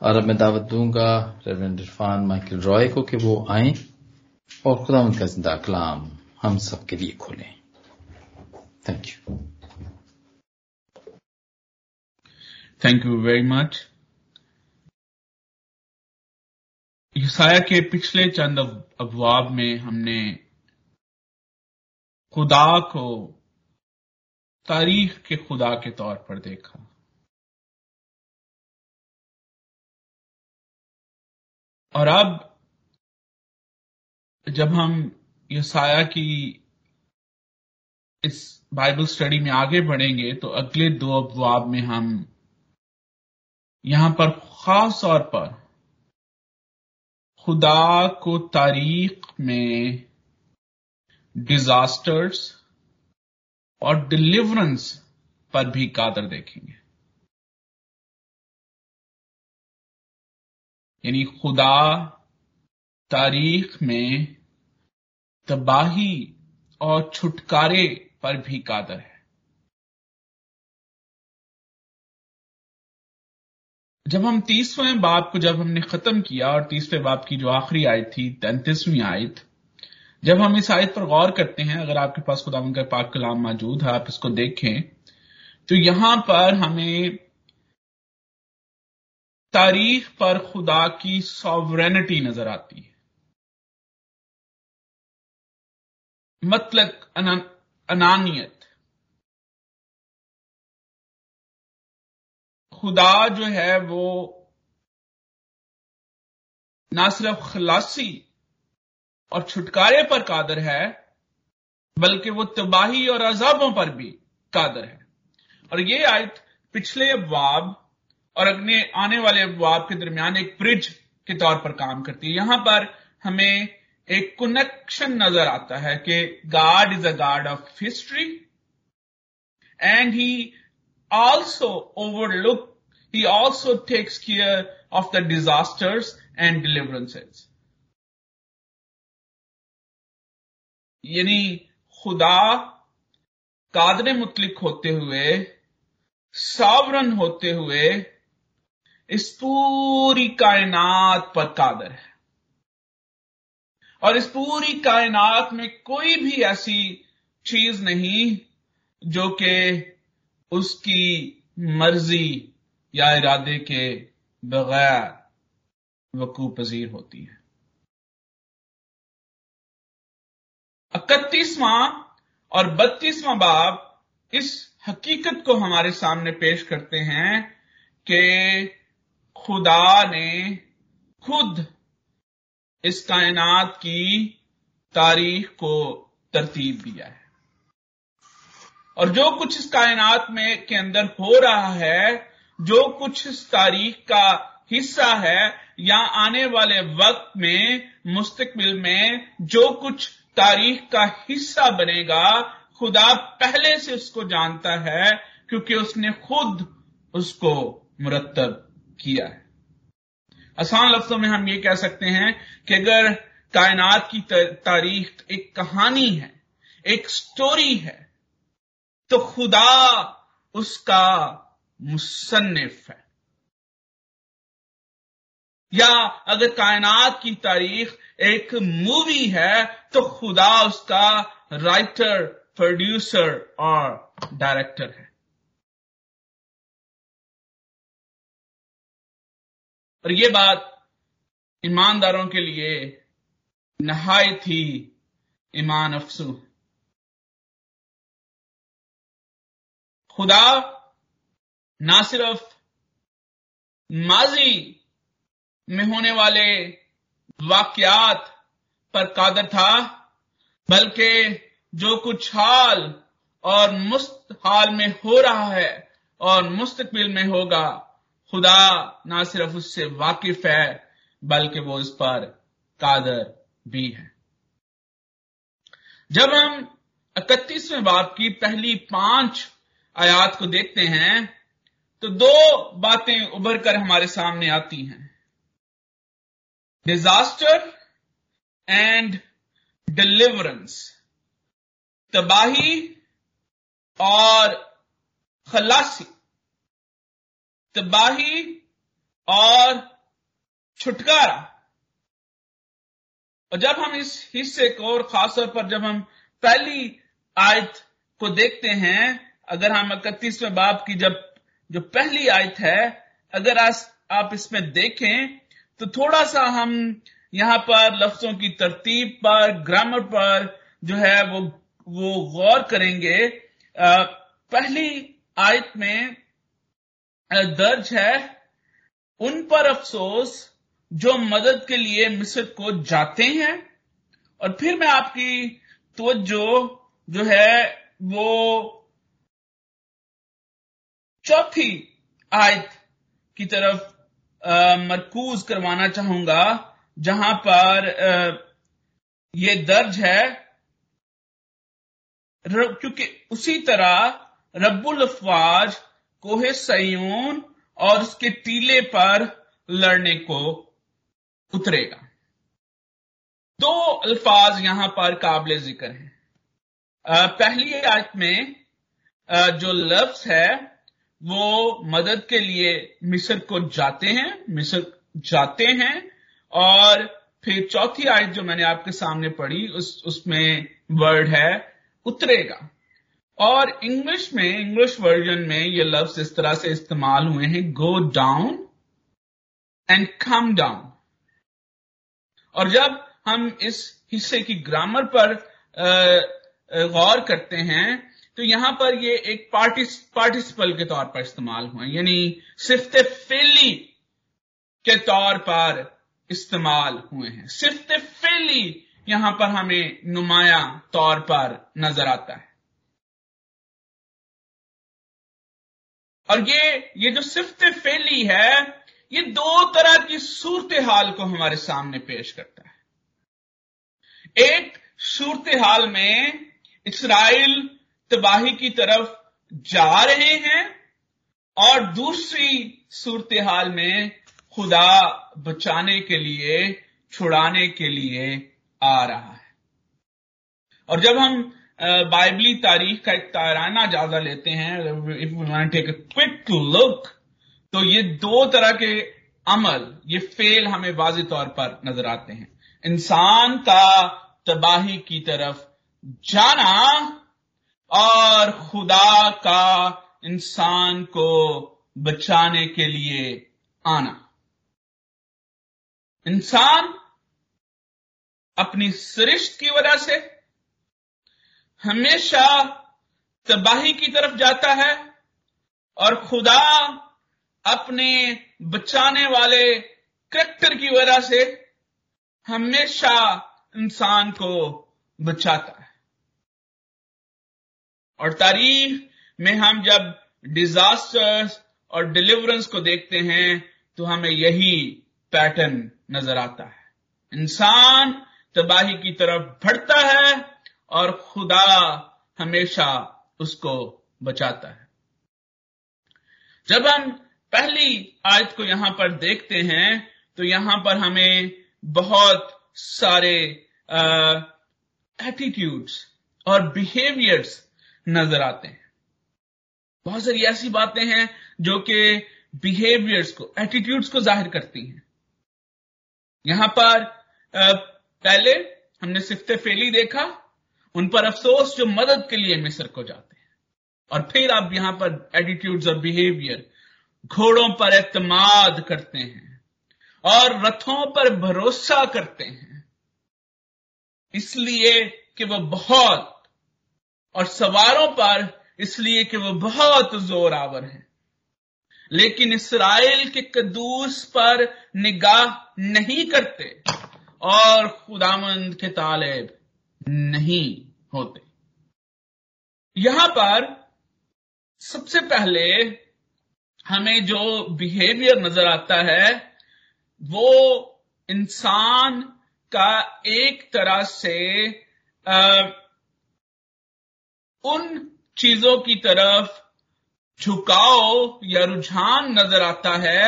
और अब मैं दावत दूँगा रेवरेंड इरफान माइकल रॉय को कि वो आए और खुदा उनका ज़िंदा कलाम हम सबके लिए खोलें। Thank you thank you very much Isaiah के पिछले चंद अबवाब में हमने खुदा को, तारीख के खुदा के तौर पर देखा। और अब जब हम यसाया की इस बाइबल स्टडी में आगे बढ़ेंगे तो अगले दो अबवाब में हम यहाँ पर खास तौर पर खुदा को तारीख में डिजास्टर्स और डिलीवरेंस पर भी कादर देखेंगे। यानी खुदा तारीख में तबाही और छुटकारे पर भी कादर है। जब हम तीसवें बाप को जब हमने खत्म किया और तीसवें बाप की जो आखिरी आयत थी, तैंतीसवीं आयत, जब हम इस आयत पर गौर करते हैं, अगर आपके पास खुदा का पाक कलाम मौजूद है, आप इसको देखें तो यहाँ पर हमें तारीख पर खुदा की सॉवरेनिटी नज़र आती है। मतलब अना, अनानियत। खुदा जो है वो ना सिर्फ़ खलासी और छुटकारे पर कादर है बल्कि वो तबाही और अजाबों पर भी कादर है। और ये आयत पिछले अबवाब और अगले आने वाले अबवाब के दरमियान एक ब्रिज के तौर पर काम करती है। यहाँ पर हमें एक कनेक्शन नज़र आता है कि God is a God of history and he also overlook he also takes care of the disasters and deliverances यानी खुदा कादर मुतलिक होते हुए, सावरन होते हुए इस पूरी कायनात पर कादर है। और इस पूरी कायनात में कोई भी ऐसी चीज़ नहीं जो कि उसकी मर्ज़ी या इरादे के बगैर वकू पजीर होती है। इकतीसवां और बत्तीसवां बाब इस हकीकत को हमारे सामने पेश करते हैं कि खुदा ने खुद इस कायनात की तारीख को तरतीब दिया है। और जो कुछ इस कायनात में के अंदर हो रहा है, जो कुछ इस तारीख का हिस्सा है, या आने वाले वक्त में, मुस्तकबिल में जो कुछ तारीख का हिस्सा बनेगा, खुदा पहले से उसको जानता है, क्योंकि उसने खुद उसको मुरतब किया है। आसान लफ्जों में हम ये कह सकते हैं कि अगर कायनात की तारीख एक कहानी है, एक स्टोरी है तो खुदा उसका मुसन्फ है। या अगर कायनात की तारीख एक मूवी है तो खुदा उसका राइटर प्रोड्यूसर और डायरेक्टर है। और ये बात ईमानदारों के लिए नहाय थी ईमान अफसू। खुदा ना सिर्फ़ माजी में होने वाले वाक्यात पर कादर था, बल्कि जो कुछ हाल और मुस्त हाल में हो रहा है और मुस्तकबिल में होगा खुदा ना सिर्फ़ उससे वाकिफ है, बल्कि वो उस पर कादर भी है। जब हम इकतीसवें बाप की पहली पाँच आयात को देखते हैं तो दो बातें उभर कर हमारे सामने आती हैं। डिजास्टर एंड डिलीवरेंस तबाही और खलासी। तबाही और छुटकारा। और जब हम इस हिस्से को, और खासतौर पर जब हम पहली आयत को देखते हैं, अगर हम इकतीसवें बाप की जब, जो पहली आयत है, अगर आप इसमें देखें तो थोड़ा सा हम यहाँ पर लफ्जों की तरतीब पर, ग्रामर पर जो है वो वो गौर करेंगे। पहली आयत में दर्ज है उन पर अफसोस जो मदद के लिए मिस्र को जाते हैं। और फिर मैं आपकी तवज्जो जो है वो चौथी आयत की तरफ़ मरकूज करवाना चाहूँगा, जहाँ पर ये दर्ज है क्योंकि उसी तरह रब्बुल अफवाज कोहे सयून और उसके टीले पर लड़ने को उतरेगा। दो अल्फाज यहाँ पर काबिल ज़िक्र हैं। पहली आयत में जो लफ्ज है, वो मदद के लिए मिस्र को जाते हैं, मिस्र जाते हैं और फिर चौथी आयत जो मैंने आपके सामने पढ़ी, उस, उसमें वर्ड है, उतरेगा। और इंग्लिश में इंग्लिश वर्जन में ये लफ्ज इस तरह से इस्तेमाल हुए हैं go down and come down और जब हम इस हिस्से की ग्रामर पर गौर करते हैं तो यहाँ पर ये एक पार्टिस पार्टिसिपल के तौर पर इस्तेमाल हुए यानी सिफ्त फेली के तौर पर इस्तेमाल हुए हैं। सिफ्त फेली यहाँ पर हमें नुमाया तौर पर नज़र आता है। और ये ये जो सिफ्त फेली है, ये दो तरह की सूरत हाल को हमारे सामने पेश करता है। एक सूरत हाल में इसराइल तबाही की तरफ़ जा रहे हैं और दूसरी सूरत हाल में खुदा बचाने के लिए, छुड़ाने के लिए आ रहा है। और जब हम बाइबली तारीख का एक ताराना जायजा लेते हैं। If we take quick look तो ये दो तरह के अमल, ये फेल हमें वाज तौर पर नज़र आते हैं। इंसान का तबाही की तरफ़ जाना और खुदा का इंसान को बचाने के लिए आना। इंसान अपनी सृष्ट की वजह से हमेशा तबाही की तरफ़ जाता है और खुदा अपने बचाने वाले करेक्टर की वजह से हमेशा इंसान को बचाता है। और तारीख में हम जब डिजास्टर्स और डिलीवरेंस को देखते हैं तो हमें यही पैटर्न नज़र आता है। इंसान तबाही की तरफ़ बढ़ता है और खुदा हमेशा उसको बचाता है। जब हम पहली आयत को यहाँ पर देखते हैं तो यहाँ पर हमें बहुत सारे एटीट्यूड्स और बिहेवियर्स नज़र आते हैं। बहुत सारी ऐसी बातें हैं जो कि बिहेवियर्स को एटीट्यूड्स को ज़ाहिर करती हैं। यहाँ पर पहले हमने सिफ्त फेली देखा उन पर अफसोस जो मदद के लिए मिस्र को जाते हैं। और फिर आप यहाँ पर एटीट्यूड्स और बिहेवियर घोड़ों पर एतमाद करते हैं और रथों पर भरोसा करते हैं। इसलिए कि वह बहुत, और सवारों पर इसलिए कि वह बहुत ज़ोर आवर है। लेकिन इसराइल के कदूस पर निगाह नहीं करते और खुदामंद के तालेब नहीं। होते। यहाँ पर सबसे पहले हमें जो बिहेवियर नज़र आता है वो इंसान का एक तरह से आ, उन चीज़ों की तरफ़ झुकाव या रुझान नज़र आता है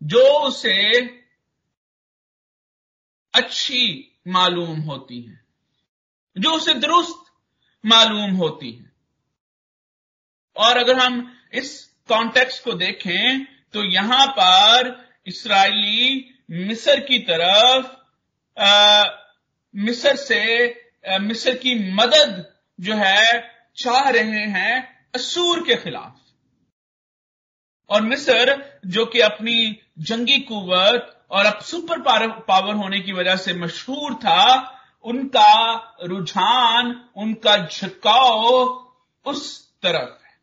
जो उसे अच्छी मालूम होती है। जो उसे दुरुस्त मालूम होती है। और अगर हम इस कॉन्टेक्स्ट को देखें तो यहाँ पर इसराइली मिस्र की तरफ़ मिस्र से आ, मिस्र की मदद जो है चाह रहे हैं असूर के खिलाफ। और मिस्र जो कि अपनी जंगी कुवत और अब सुपर पावर होने की वजह से मशहूर था उनका रुझान, उनका झुकाव उस तरफ़ है।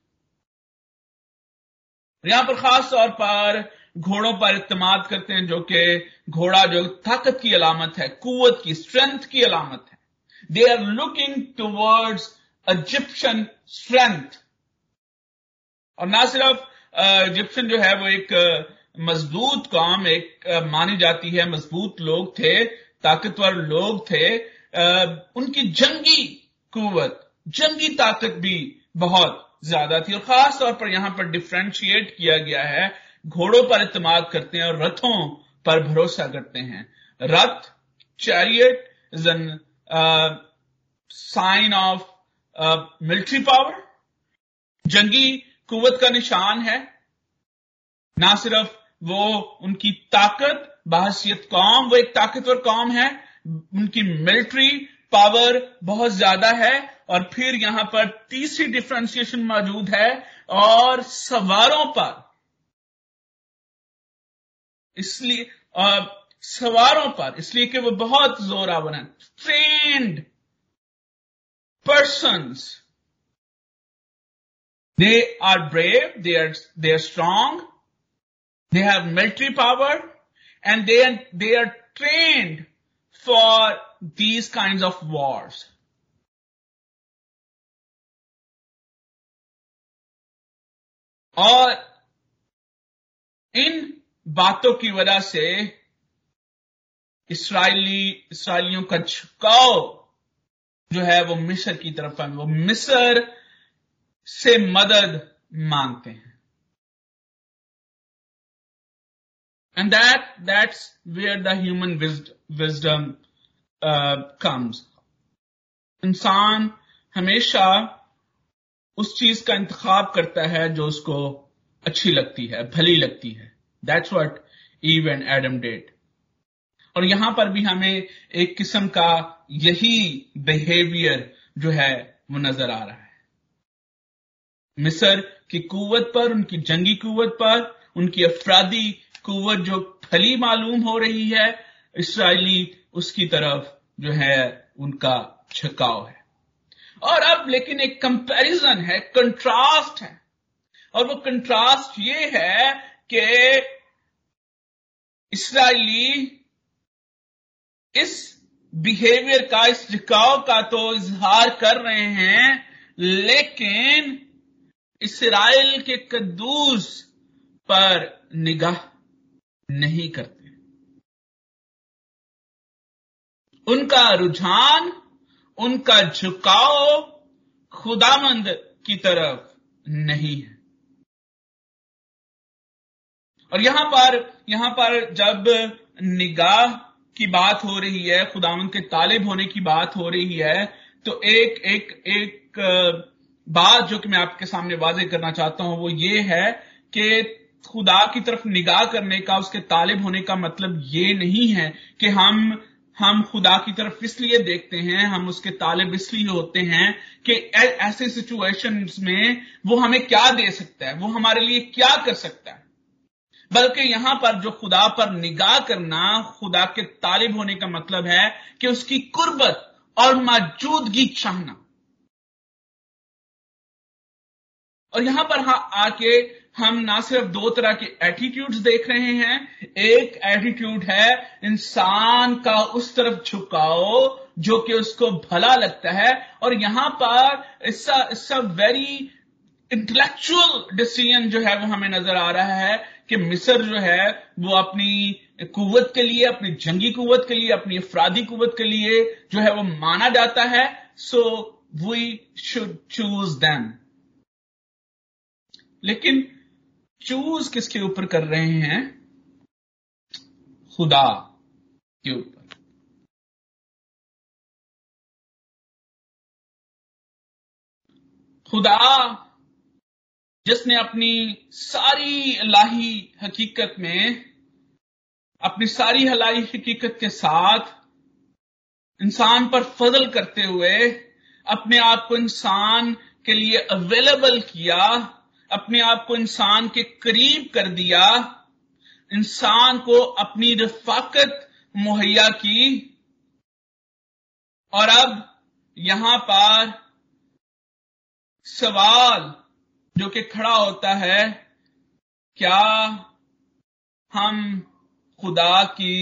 यहाँ पर खास तौर पर घोड़ों पर इतमाद करते हैं जो कि घोड़ा जो ताकत की अलामत है कुवत की स्ट्रेंथ की अलामत है। They are looking towards Egyptian strength और ना सिर्फ़ इजिप्शियन जो है वो एक मज़बूत कौम, एक मानी जाती है, मज़बूत लोग थे ताकतवर लोग थे उनकी जंगी कुवत, जंगी ताकत भी बहुत ज़्यादा थी। और खास तौर पर यहाँ पर डिफ्रेंशिएट किया गया है, घोड़ों पर इतमाद करते हैं और रथों पर भरोसा करते हैं। रथ chariot is an sign of military power जंगी कुवत का निशान है, ना सिर्फ़ वो उनकी ताकत बहसियत कौम वो एक ताकतवर कौम है उनकी मिलिट्री पावर बहुत ज़्यादा है और फिर यहाँ पर तीसरी डिफ्रेंसिएशन मौजूद है और सवारों पर इसलिए सवारों पर इसलिए कि वो बहुत जोरावर हैं trained persons They are brave, they are, they are strong, they have military power, and they are, they are trained for these kinds of wars. और इन बातों की वजह से इसराइली इसराइलियों का झुकाव जो है वो मिस्र की तरफ़ है वो मिस्र से मदद मांगते हैं and that that's where the human wisdom comes इंसान हमेशा उस चीज़ का इंतखाब करता है जो उसको अच्छी लगती है, भली लगती है। That's what Eve and Adam did और यहाँ पर भी हमें एक किस्म का यही बिहेवियर जो है, वो नज़र आ रहा है। मिसर की कुवत पर, उनकी जंगी कुवत पर, उनकी अफरादी कुवत जो फली मालूम हो रही है, इसराइली उसकी तरफ़ जो है, उनका छकाव है। और अब लेकिन एक कंपैरिजन है कंट्रास्ट है। और वो कंट्रास्ट ये है कि इसराइली इस बिहेवियर का, इस झुकाव का तो इजहार कर रहे हैं, लेकिन इसराइल के कद्दूस पर निगाह नहीं करते। उनका रुझान, उनका झुकाव खुदामंद की तरफ़ नहीं है। और यहाँ पर यहाँ पर जब निगाह की बात हो रही है, खुदामंद के तालिब होने की बात हो रही है तो एक एक एक बात जो कि मैं आपके सामने वाजे करना चाहता हूँ, वो ये है कि खुदा की तरफ़ निगाह करने का, उसके तालिब होने का मतलब ये नहीं है कि हम हम खुदा की तरफ़ इसलिए देखते हैं, हम उसके तालिब इसलिए होते हैं कि ऐसे सिचुएशंस में वो हमें क्या दे सकता है, वो हमारे लिए क्या कर सकता है। बल्कि यहाँ पर जो खुदा पर निगाह करना, खुदा के तालिब होने का मतलब है कि उसकी कुर्बत और मौजूदगी चाहना। और यहाँ पर हाँ आके हम ना सिर्फ़ दो तरह के एटीट्यूड्स देख रहे हैं, एक एटीट्यूड है, इंसान का उस तरफ़ झुकाओ जो कि उसको भला लगता है और यहाँ पर इसका इसका वेरी इंटेलेक्चुअल डिसीज़न जो है वो हमें नज़र आ रहा है कि मिस्र जो है वो अपनी कुवत के लिए, अपनी जंगी कुवत के लिए, अपनी अफराधी कुवत के लिए जो है वो माना जाता है। So we should choose them लेकिन चूज़ किसके ऊपर कर रहे हैं? खुदा के ऊपर। खुदा जिसने अपनी सारी अल्लाही हकीकत में, अपनी सारी हलाई हकीकत के साथ इंसान पर फजल करते हुए अपने आप को इंसान के लिए अवेलेबल किया अपने आप को इंसान के करीब कर दिया, इंसान को अपनी रफाकत मुहैया की, और अब यहाँ पर सवाल जो कि खड़ा होता है, क्या हम खुदा की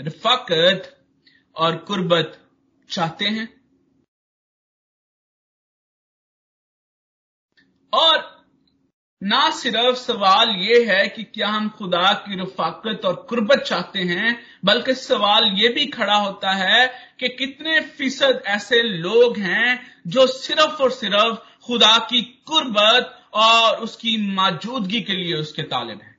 रफाकत और कुर्बत चाहते हैं? और ना सिर्फ़ सवाल यह है कि क्या हम खुदा की रफाकत और कुर्बत चाहते हैं, बल्कि सवाल यह भी खड़ा होता है कि कितने फ़ीसद ऐसे लोग हैं जो सिर्फ़ और सिर्फ़ खुदा की कुर्बत और उसकी मौजूदगी के लिए उसके तालिब हैं।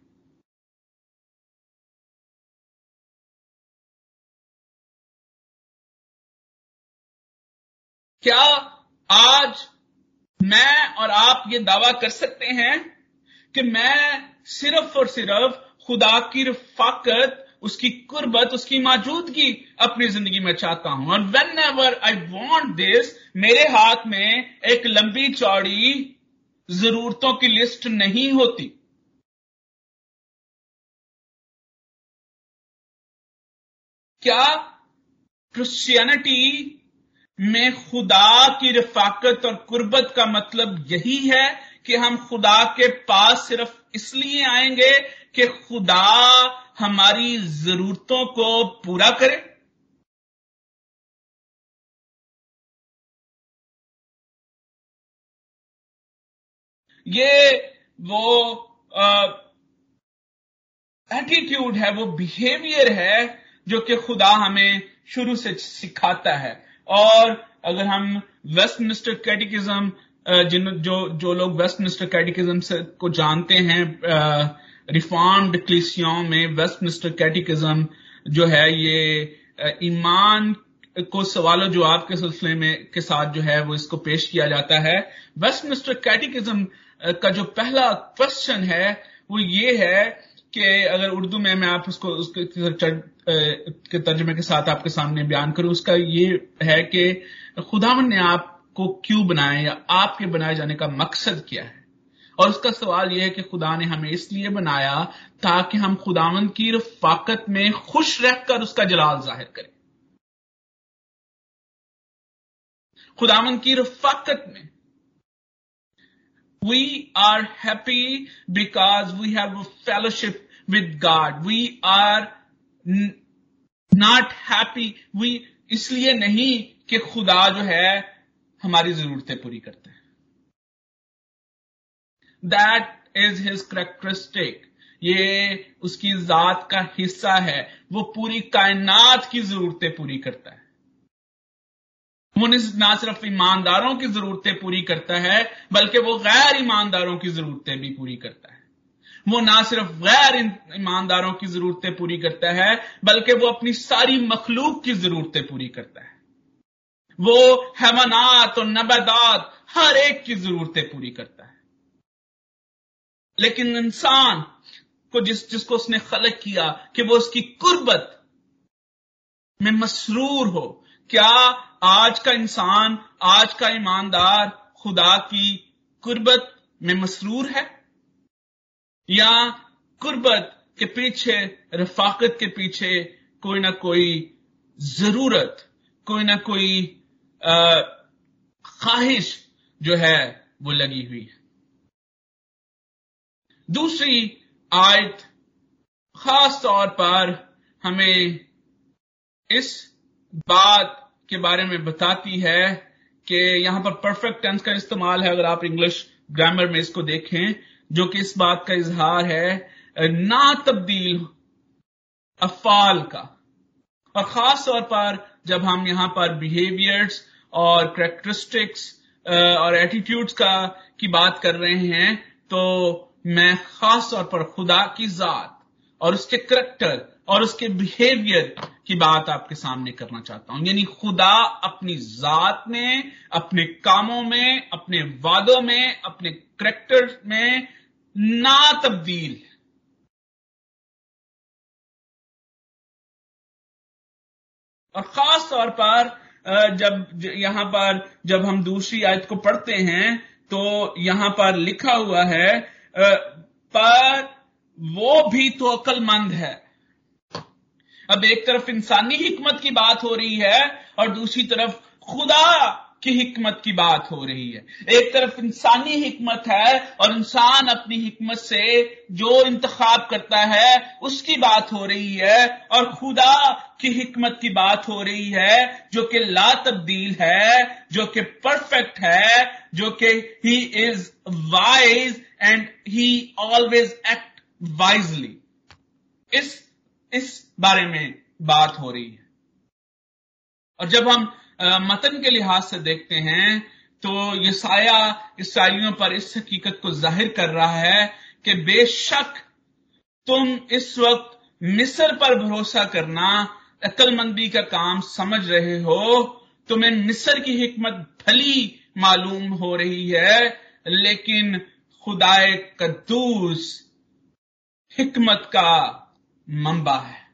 क्या आज मैं और आप ये दावा कर सकते हैं कि मैं सिर्फ़ और सिर्फ़ खुदा की रफाकत, उसकी कुर्बत, उसकी मौजूदगी अपनी ज़िंदगी में चाहता हूँ। और whenever I want this मेरे हाथ में एक लंबी चौड़ी जरूरतों की लिस्ट नहीं होती। क्या क्रिश्चियनिटी में खुदा की रफाकत और कुर्बत का मतलब यही है कि हम खुदा के पास सिर्फ़ इसलिए आएँगे कि खुदा हमारी जरूरतों को पूरा करे। ये वो एटीट्यूड है, वो बिहेवियर है जो कि खुदा हमें शुरू से सिखाता है। और अगर हम वेस्ट मिनिस्टर कैटिकिज्म जिन जो जो लोग वेस्ट मिनिस्टर कैटिकिज्म से को जानते हैं रिफॉर्म्ड क्लिसियों में वेस्ट मिनिस्टर कैटिकिज्म जो है ये ईमान को सवालों जवाब के सिलसिले में, के साथ जो है वो इसको पेश किया जाता है। वेस्ट मिनिस्टर कैटिकिज्म का जो पहला क्वेश्चन है, वो ये है कि अगर उर्दू में मैं आप उसको, उसके तर्जमे के साथ आपके सामने बयान करूँ, उसका ये है कि खुदावन ने आपको क्यों बनाया या आपके बनाए जाने का मकसद क्या है? और उसका सवाल यह है कि खुदा ने हमें इसलिए बनाया ताकि हम खुदावन की रफाकत में खुश रहकर उसका जलाल ज़ाहिर करें। खुदावन की रफाकत में We are happy because we have a fellowship with God. We are not happy. We, इसलिए नहीं कि खुदा जो है, हमारी जरूरतें पूरी करते हैं दैट इज़ हिज करेक्टरिस्टिक ये उसकी जात का हिस्सा है वो पूरी कायनात की जरूरतें पूरी करता है वो ना सिर्फ़ ईमानदारों की जरूरतें पूरी करता है, बल्कि वो गैर ईमानदारों की जरूरतें भी पूरी करता है। वो ना सिर्फ़ गैर ईमानदारों की जरूरतें पूरी करता है, बल्कि वो अपनी सारी मखलूक की जरूरतें पूरी करता है। वो हैवानात और नबादात हर एक की जरूरतें पूरी करता है। लेकिन इंसान को जिस जिसको उसने खलक किया कि वो उसकी कुर्बत में मसरूर हो, क्या आज का इंसान, आज का ईमानदार खुदा की कुर्बत में मसरूर है? या कुर्बत के पीछे, रफाकत के पीछे कोई ना कोई ज़रूरत, कोई ना कोई ख्वाहिश जो है वो लगी हुई है? दूसरी आयत खास तौर पर हमें इस बात के बारे में बताती है कि यहाँ पर परफेक्ट टेंस का इस्तेमाल है, अगर आप इंग्लिश ग्रामर में इसको देखें, जो कि इस बात का इजहार है ना तब्दील अफाल का। और खास तौर पर जब हम यहाँ पर बिहेवियर्स और करेक्टरिस्टिक्स और एटीट्यूड्स का, की बात कर रहे हैं तो मैं खास तौर पर खुदा की जात और उसके करेक्टर और उसके बिहेवियर की बात आपके सामने करना चाहता हूँ। यानी खुदा अपनी जात में, अपने कामों में, अपने वादों में, अपने करेक्टर में ना तब्दील और खास तौर पर जब यहाँ पर जब हम दूसरी आयत को पढ़ते हैं तो यहाँ पर लिखा हुआ है पर वो भी तो अकलमंद है। अब एक तरफ़ इंसानी हिकमत की बात हो रही है और दूसरी तरफ़ खुदा की हिकमत की बात हो रही है। एक तरफ़ इंसानी हिकमत है और इंसान अपनी हिकमत से जो इंतखाब करता है, उसकी बात हो रही है और खुदा की हिकमत की बात हो रही है, जो कि ला तब्दील है, जो कि परफेक्ट है, जो कि he is wise and he always act wisely इस इस बारे में बात हो रही है। और जब हम मतन के लिहाज से देखते हैं तो ये साया ईसाइयों पर इस हकीकत को ज़ाहिर कर रहा है कि बेशक तुम इस वक्त मिस्र पर भरोसा करना, अकलमंदी का काम समझ रहे हो। तुम्हें मिस्र की हिकमत भली मालूम हो रही है, लेकिन खुदाए कद्दूस हिकमत का मंबा है।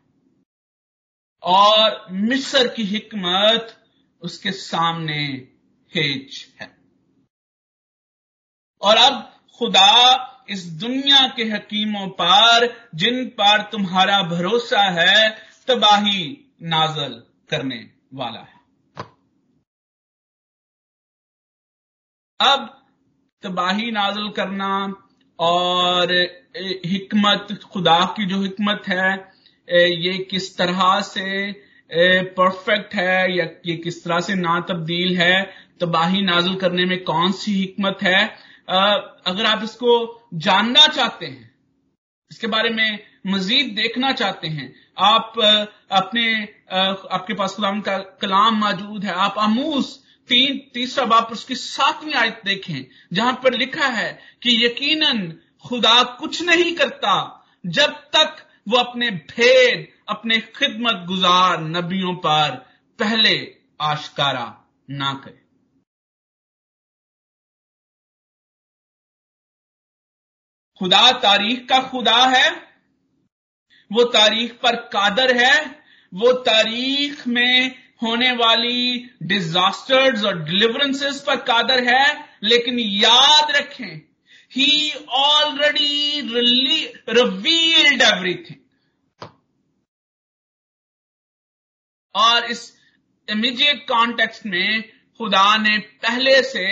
और मिस्र की हिकमत उसके सामने हेज है। और अब खुदा इस दुनिया के हकीमों पर, जिन पर तुम्हारा भरोसा है, तबाही नाजल करने वाला है। अब तबाही नाजल करना और हिकमत, खुदा की जो हिकमत है ये किस तरह से परफेक्ट है, या ये किस तरह से ना तब्दील है, तबाही नाजल करने में कौन सी हिकमत है? अगर आप इसको जानना चाहते हैं, इसके बारे में मजीद देखना चाहते हैं, आप अपने आपके पास खुदा का कलाम मौजूद है, आप आमूस तीन, तीसरा बाप उसकी सातवीं आयत देखें, जहाँ पर लिखा है कि यकीनन खुदा कुछ नहीं करता जब तक वो अपने भेद, अपने खिदमत गुजार नबियों पर पहले आशकारा ना करे। खुदा तारीख का खुदा है, वो तारीख पर कादर है, वो तारीख में होने वाली डिजास्टर्स और डिलीवरेंसेस पर कादर है, लेकिन याद रखें ही ऑलरेडी रिवील्ड एवरीथिंग और इस इमीडिएट कॉन्टेक्स्ट में खुदा ने पहले से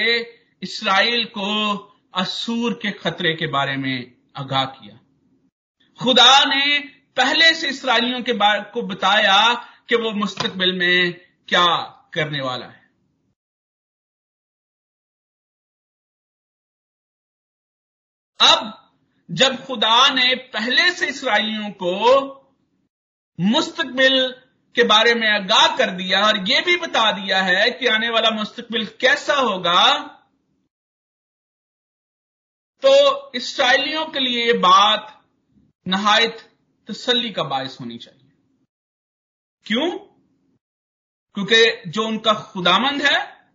इसराइल को असूर के खतरे के बारे में आगाह किया। खुदा ने पहले से इसराइलियों के बारे को बताया कि वो मुस्तकबिल में क्या करने वाला है। अब जब खुदा ने पहले से इसराइलियों को मुस्तकबिल के बारे में आगाह कर दिया और यह भी बता दिया है कि आने वाला मुस्तकबिल कैसा होगा तो इसराइलियों के लिए बात नहायत तसल्ली का बायस होनी चाहिए। क्यों? क्योंकि जो उनका खुदामंद है,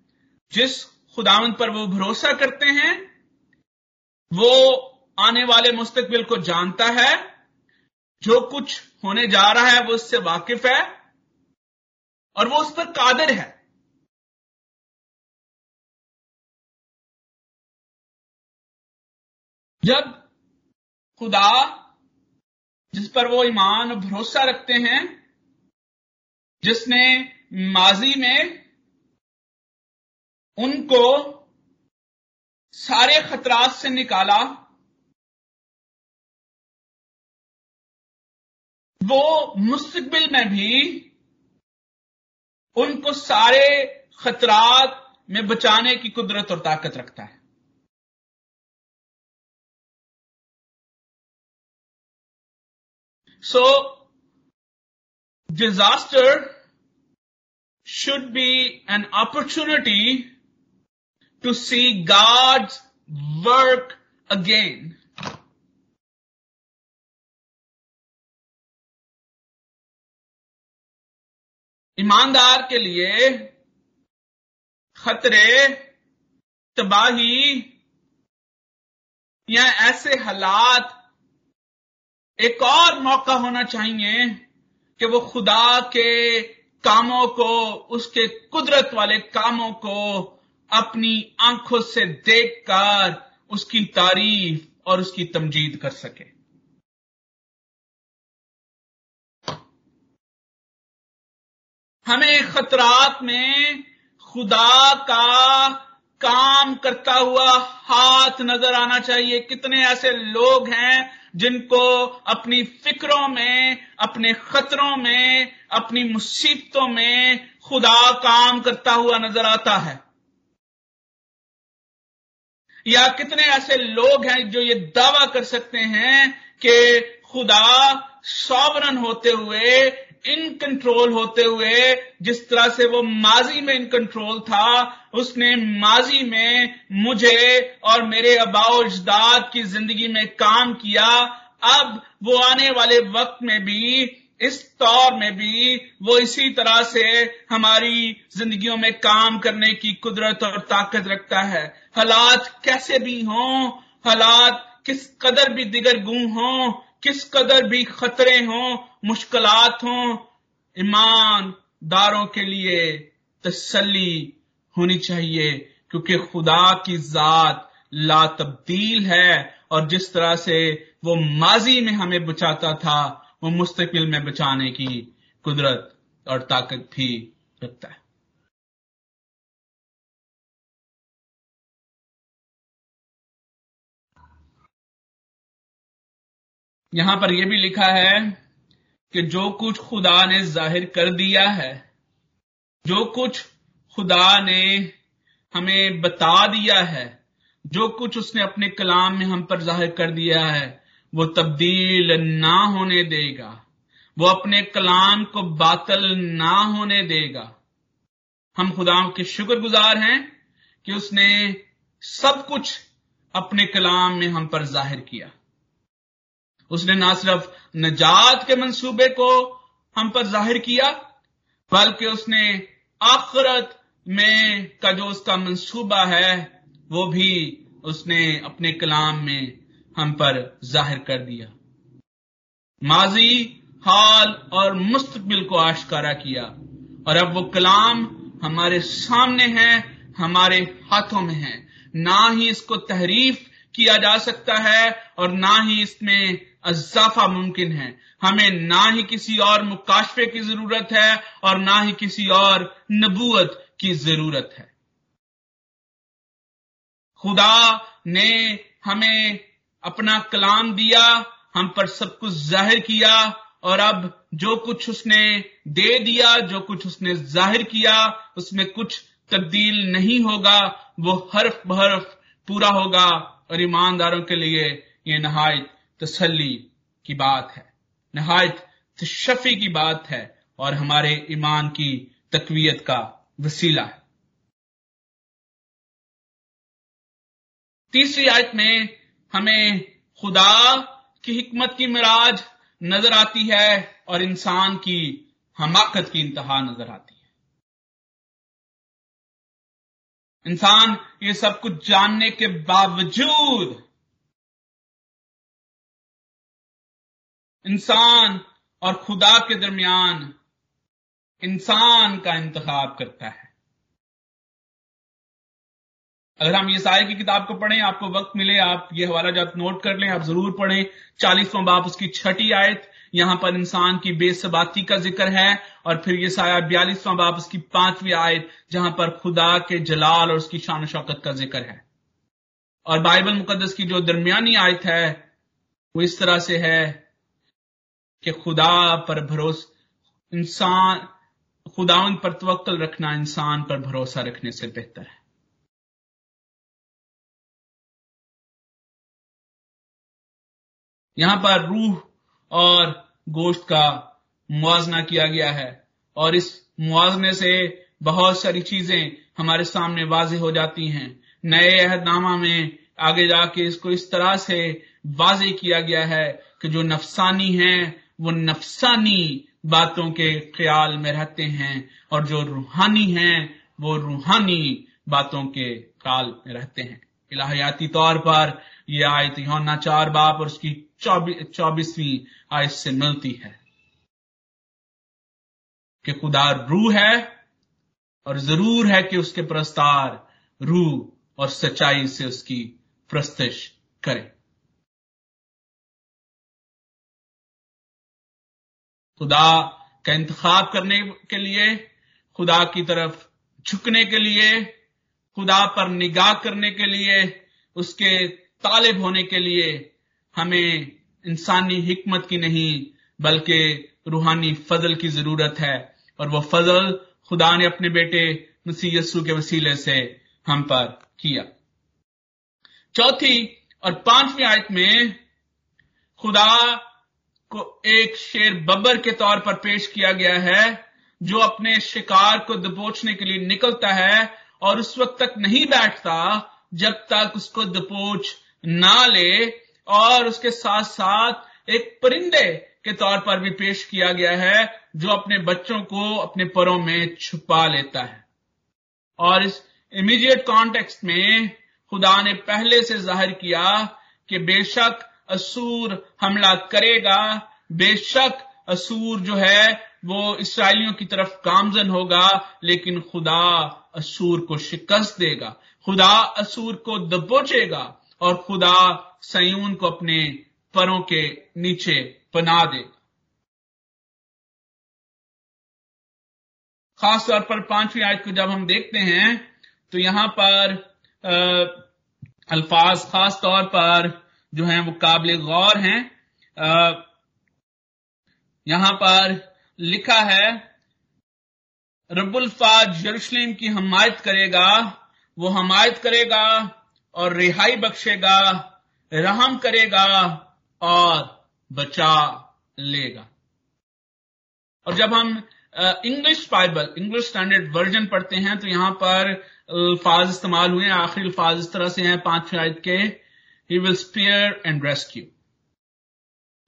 जिस खुदामंद पर वो भरोसा करते हैं, वो आने वाले मुस्तकबिल को जानता है, जो कुछ होने जा रहा है वो उससे वाकिफ है, और वो उस पर कादर है। जब खुदा, जिस पर वो ईमान भरोसा रखते हैं जिसने माजी में उनको सारे खतरात से निकाला, वो मुस्तबिल में भी उनको सारे खतरात में बचाने की कुदरत और ताकत रखता है। सो disaster should be an opportunity to see God's work again. ईमानदार के लिए खतरे तबाही या ऐसे हालात एक और मौका होना चाहिए कि वो खुदा के कामों को, उसके कुदरत वाले कामों को अपनी आँखों से देखकर उसकी तारीफ़ और उसकी तमजीद कर सके। हमें खतरात में खुदा का काम करता हुआ हाथ नज़र आना चाहिए। कितने ऐसे लोग हैं जिनको अपनी फिक्रों में, अपने खतरों में, अपनी मुसीबतों में खुदा काम करता हुआ नज़र आता है। या कितने ऐसे लोग हैं जो ये दावा कर सकते हैं कि खुदा सॉवरन होते हुए इन कंट्रोल होते हुए, जिस तरह से वो माजी में इन कंट्रोल था, उसने माजी में मुझे और मेरे अजदाद की ज़िंदगी में काम किया। अब वो आने वाले वक्त में भी, इस तौर में भी, वो इसी तरह से हमारी जिंदगियों में काम करने की कुदरत और ताकत रखता है। हालात कैसे भी हों, हालात किस कदर भी दिगर गुम हों, किस कदर भी खतरे हों मुश्किलात हों, ईमानदारों के लिए तसल्ली होनी चाहिए, क्योंकि खुदा की जात ला तब्दील है, और जिस तरह से वो माजी में हमें बचाता था, वो मुस्तकिल में बचाने की कुदरत और ताकत भी रखता है। यहाँ पर यह भी लिखा है कि जो कुछ खुदा ने ज़ाहिर कर दिया है, जो कुछ खुदा ने हमें बता दिया है, जो कुछ उसने अपने कलाम में हम पर ज़ाहिर कर दिया है, वो तब्दील ना होने देगा। वो अपने कलाम को बातल ना होने देगा। हम खुदा के शुक्रगुजार हैं कि उसने सब कुछ अपने कलाम में हम पर ज़ाहिर किया। उसने ना सिर्फ़ नजात के मंसूबे को हम पर ज़ाहिर किया, बल्कि उसने आखरत में का जो उसका मंसूबा है, वो भी उसने अपने कलाम में हम पर ज़ाहिर कर दिया। माजी हाल और मुस्तबिल को आशकारा किया, और अब वो कलाम हमारे सामने है, हमारे हाथों में है। ना ही इसको तहरीफ किया जा सकता है, और ना ही इसमें अजाफा मुमकिन है। हमें ना ही किसी और मुकाशफे की ज़रूरत है और ना ही किसी और नबूत की ज़रूरत है। खुदा ने हमें अपना कलाम दिया, हम पर सब कुछ ज़ाहिर किया और अब जो कुछ उसने दे दिया, जो कुछ उसने ज़ाहिर किया, उसमें कुछ तब्दील नहीं होगा, वो हर्फ बहरफ पूरा होगा और ईमानदारों के लिए ये नहायत तसल्ली की बात है। नहायत तशफी की बात है और हमारे ईमान की तकवीत का वसीला है। तीसरी आयत में हमें खुदा की हिकमत की मिराज नज़र आती है और इंसान की हमाकत की इंतहा नज़र आती है। इंसान ये सब कुछ जानने के बावजूद इंसान और खुदा के दरमियान इंसान का इंतखाब करता है। अगर हम ये सारे की किताब को पढ़ें, आपको वक्त मिले, आप ये हवाला जात नोट कर लें, आप ज़रूर पढ़ें। चालीसवां बाप उसकी छठी आयत, यहाँ पर इंसान की बेसबाती का ज़िक्र है, और फिर ये साया बयालीसवां बाप उसकी पांचवी आयत, जहाँ पर खुदा के जलाल और उसकी शान शौकत का ज़िक्र है। और बाइबल मुकदस की जो दरमियानी आयत है, वो इस तरह से है कि खुदा पर भरोसा इंसान खुदा पर तवक्ल रखना इंसान पर भरोसा रखने से बेहतर है। यहाँ पर रूह और गोश्त का मुआजना किया गया है और इस मुआजने से बहुत सारी चीज़ें हमारे सामने वाज हो जाती हैं। नए अहदनामा में आगे जाके इसको इस तरह से वाजे किया गया है कि जो नफसानी है वो नफसानी बातों के ख्याल में रहते हैं और जो रूहानी हैं, वो रूहानी बातों के ख्याल में रहते हैं। इलाहियाती तौर पर यह आयत योना चार बाप और उसकी चौबीसवीं आयत से मिलती है कि खुदा रूह है और ज़रूर है कि उसके प्रस्तार रूह और सच्चाई से उसकी प्रस्तश करें। खुदा का इंतखाब करने के लिए, खुदा की तरफ़ झुकने के लिए, खुदा पर निगाह करने के लिए, उसके तालिब होने के लिए हमें इंसानी हिकमत की नहीं, बल्कि रूहानी फजल की ज़रूरत है। और वह फजल खुदा ने अपने बेटे मसीह यस्सु के वसीले से हम पर किया। चौथी और पांचवी आयत में खुदा को एक शेर बब्बर के तौर पर पेश किया गया है, जो अपने शिकार को दबोचने के लिए निकलता है और उस वक्त तक नहीं बैठता जब तक उसको दबोच ना ले और उसके साथ साथ एक परिंदे के तौर पर भी पेश किया गया है, जो अपने बच्चों को अपने परों में छुपा लेता है। और इस इमीडिएट कॉन्टेक्स्ट में खुदा ने पहले से ज़ाहिर किया कि बेशक असूर हमला करेगा। बेशक असूर जो है, वो इसराइलियों की तरफ़ गामजन होगा, लेकिन खुदा असूर को शिकस्त देगा। खुदा असूर को दबोचेगा और खुदा सयून को अपने परों के नीचे बना देगा। खास तौर पर पांचवी आयत को जब हम देखते हैं तो यहाँ पर अल्फाज खास तौर पर जो हैं वो काबिल गौर हैं। यहाँ पर लिखा है रबुल्फाज यरूशलेम की हमायत करेगा, वो हमायत करेगा और रिहाई बख्शेगा, रहम करेगा और बचा लेगा। और जब हम English Bible English standard version पढ़ते हैं तो यहाँ पर अल्फाज इस्तेमाल हुए आखिरी अल्फाज इस तरह से हैं पाँच आयत के। He will spare and rescue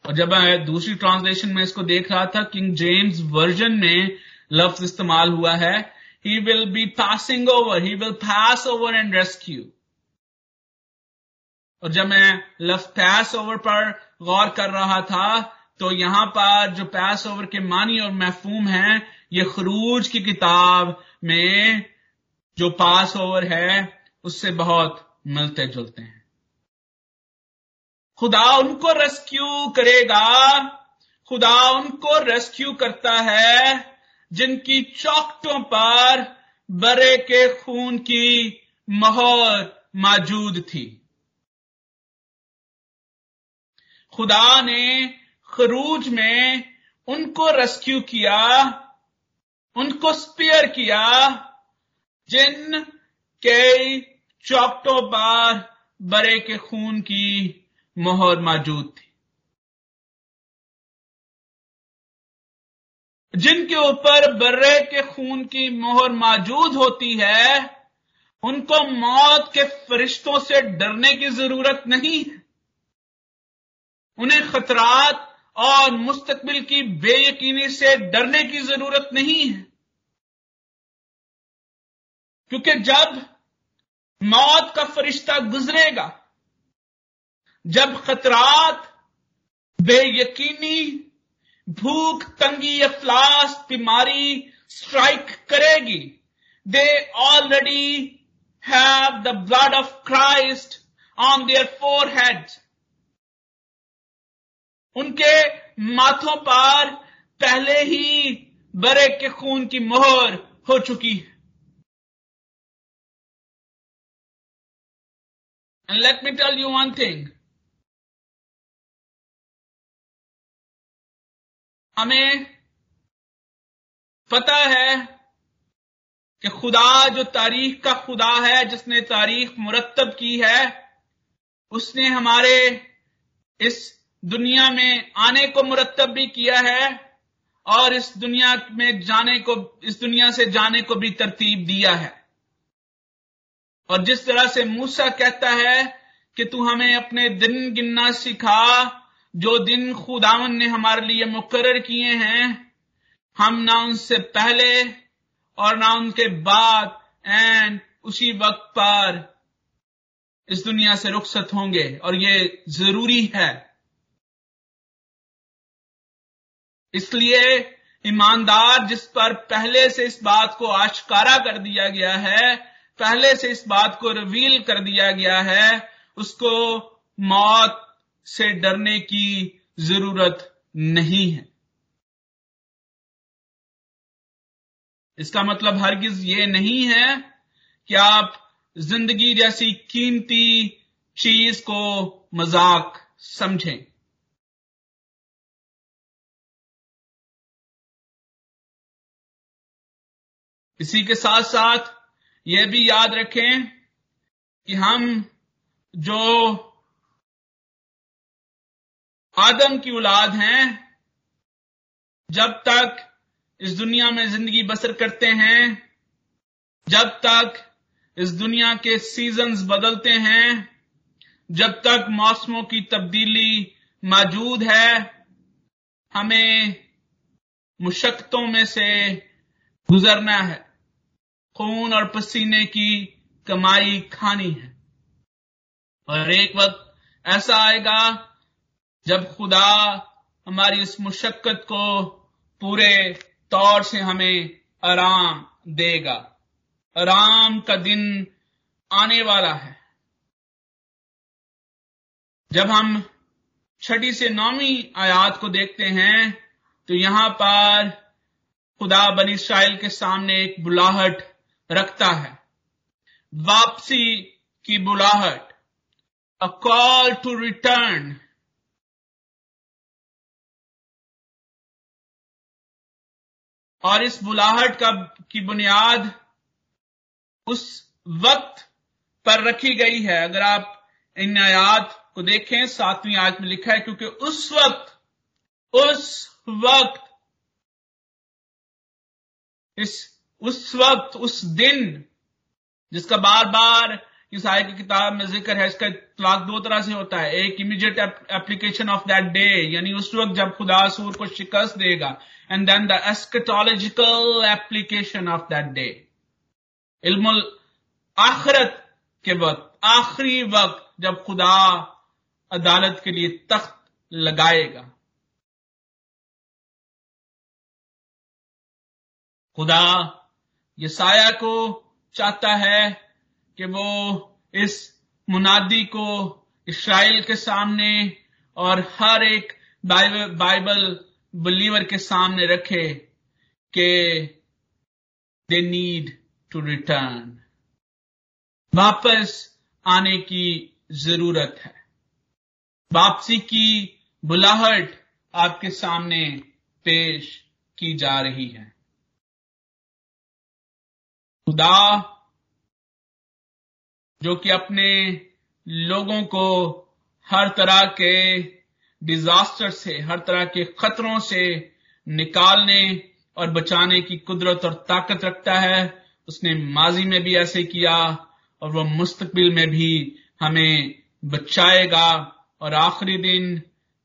और जब मैं दूसरी ट्रांसलेशन में इसको देख रहा था किंग जेम्स वर्जन में लफ्ज इस्तेमाल हुआ है he will be passing over he will pass over and rescue और जब मैं लफ्ज पैस ओवर पर गौर कर रहा था तो यहाँ पर जो पैस ओवर के मानी और महफूम है, ये खरूज की किताब में जो पास ओवर है, उससे बहुत मिलते जुलते हैं। खुदा उनको रेस्क्यू करेगा। खुदा उनको रेस्क्यू करता है, जिनकी चौकटों पर बरे के खून की मोहर मौजूद थी। खुदा ने खरूज में उनको रेस्क्यू किया, उनको स्पेयर किया, जिन के चौकटों पर बरे के खून की मोहर मौजूद थी। जिनके ऊपर बर्रे के खून की मोहर मौजूद होती है, उनको मौत के फरिश्तों से डरने की ज़रूरत नहीं है। उन्हें खतरात और मुस्तकबिल की बेयकीनी से डरने की ज़रूरत नहीं है। क्योंकि जब मौत का फरिश्ता गुजरेगा जब खतरात, बेयकीनी, भूख, तंगी, अफलास, बीमारी स्ट्राइक करेगी। They already have the blood of Christ on their forehead उनके माथों पर पहले ही बरे के खून की मोहर हो चुकी है। And let me tell you one thing. हमें पता है कि खुदा जो तारीख का खुदा है, जिसने तारीख मुरतब की है, उसने हमारे इस दुनिया में आने को मुरतब भी किया है और इस दुनिया में जाने को, इस दुनिया से जाने को भी तरतीब दिया है। और जिस तरह से मूसा कहता है कि तू हमें अपने दिन गिनना सिखा जो दिन खुदावन ने हमारे लिए मुकर किए हैं, हम ना उनसे पहले और ना उनके बाद एंड उसी वक्त पर इस दुनिया से रुखसत होंगे और ये ज़रूरी है। इसलिए ईमानदार, जिस पर पहले से इस बात को आश्कारा कर दिया गया है, पहले से इस बात को रिवील कर दिया गया है, उसको मौत से डरने की ज़रूरत नहीं है। इसका मतलब हरगिज ये नहीं है कि आप ज़िंदगी जैसी कीमती चीज़ को मज़ाक समझें। इसी के साथ साथ यह भी याद रखें कि हम जो आदम की औलाद हैं। जब तक इस दुनिया में ज़िंदगी बसर करते हैं, जब तक इस दुनिया के सीजन्स बदलते हैं, जब तक मौसमों की तब्दीली मौजूद है, हमें मुशक्तों में से गुजरना है। खून और पसीने की कमाई खानी है। और एक वक्त ऐसा आएगा जब खुदा हमारी इस मुशक्कत को पूरे तौर से हमें आराम देगा। आराम का दिन आने वाला है। जब हम छठी से नौवीं आयात को देखते हैं तो यहाँ पर खुदा बन इसराइल के सामने एक बुलाहट रखता है। वापसी की बुलाहट अ कॉल टू रिटर्न और इस बुलाहट का, की बुनियाद उस वक्त पर रखी गई है। अगर आप इन आयात को देखें, सातवीं आयत में लिखा है, क्योंकि उस वक्त उस वक्त, इस, उस वक्त, उस दिन, जिसका बार बार इस आय की किताब में ज़िक्र है, इसका इतलाक दो तरह से होता है। एक immediate application of that day यानी उस वक्त जब खुदा सूर को शिकस्त देगा। And then the eschatological application of that day इल्मुल आखरत के वक्त, आखिरी वक्त जब खुदा अदालत के लिए तख्त लगाएगा। खुदा यसाया को चाहता है कि वो इस मुनादी को इसराइल के सामने और हर एक बाइबल बिलीवर के सामने रखे कि दे नीड टू रिटर्न वापस आने की ज़रूरत है। वापसी की बुलाहट आपके सामने पेश की जा रही है। खुदा जो कि अपने लोगों को हर तरह के डिजास्टर से, हर तरह के खतरों से निकालने और बचाने की कुदरत और ताकत रखता है। उसने माजी में भी ऐसे किया और वह मुस्तकबिल में भी हमें बचाएगा और आखिरी दिन,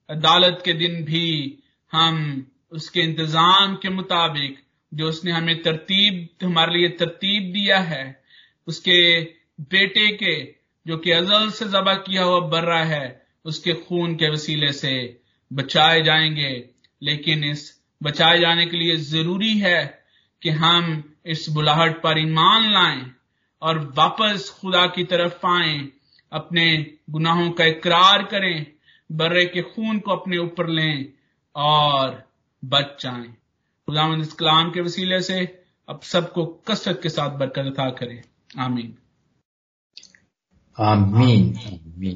अदालत के दिन भी हम उसके इंतज़ाम के मुताबिक, जो उसने हमें तरतीब, हमारे लिए तरतीब दिया है, उसके बेटे के, जो कि अजल से जबा किया हुआ बर्रा है, उसके खून के वसीले से बचाए जाएँगे। लेकिन इस बचाए जाने के लिए ज़रूरी है कि हम इस बुलाहट पर ईमान लाएँ और वापस खुदा की तरफ़ आए, अपने गुनाहों का इकरार करें, बर्रे के खून को अपने ऊपर लें और बच जाएँ। खुदावंद इस कलाम के वसीले से अब सबको कसरत के साथ बरकत अता करे। आमीन। आमीन आमीन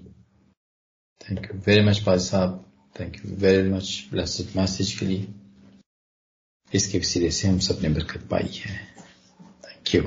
थैंक यू वेरी मच पाज साहब thank you very much blessed message के लिए इसके वसीले से हम सबने बरकत पाई है थैंक यू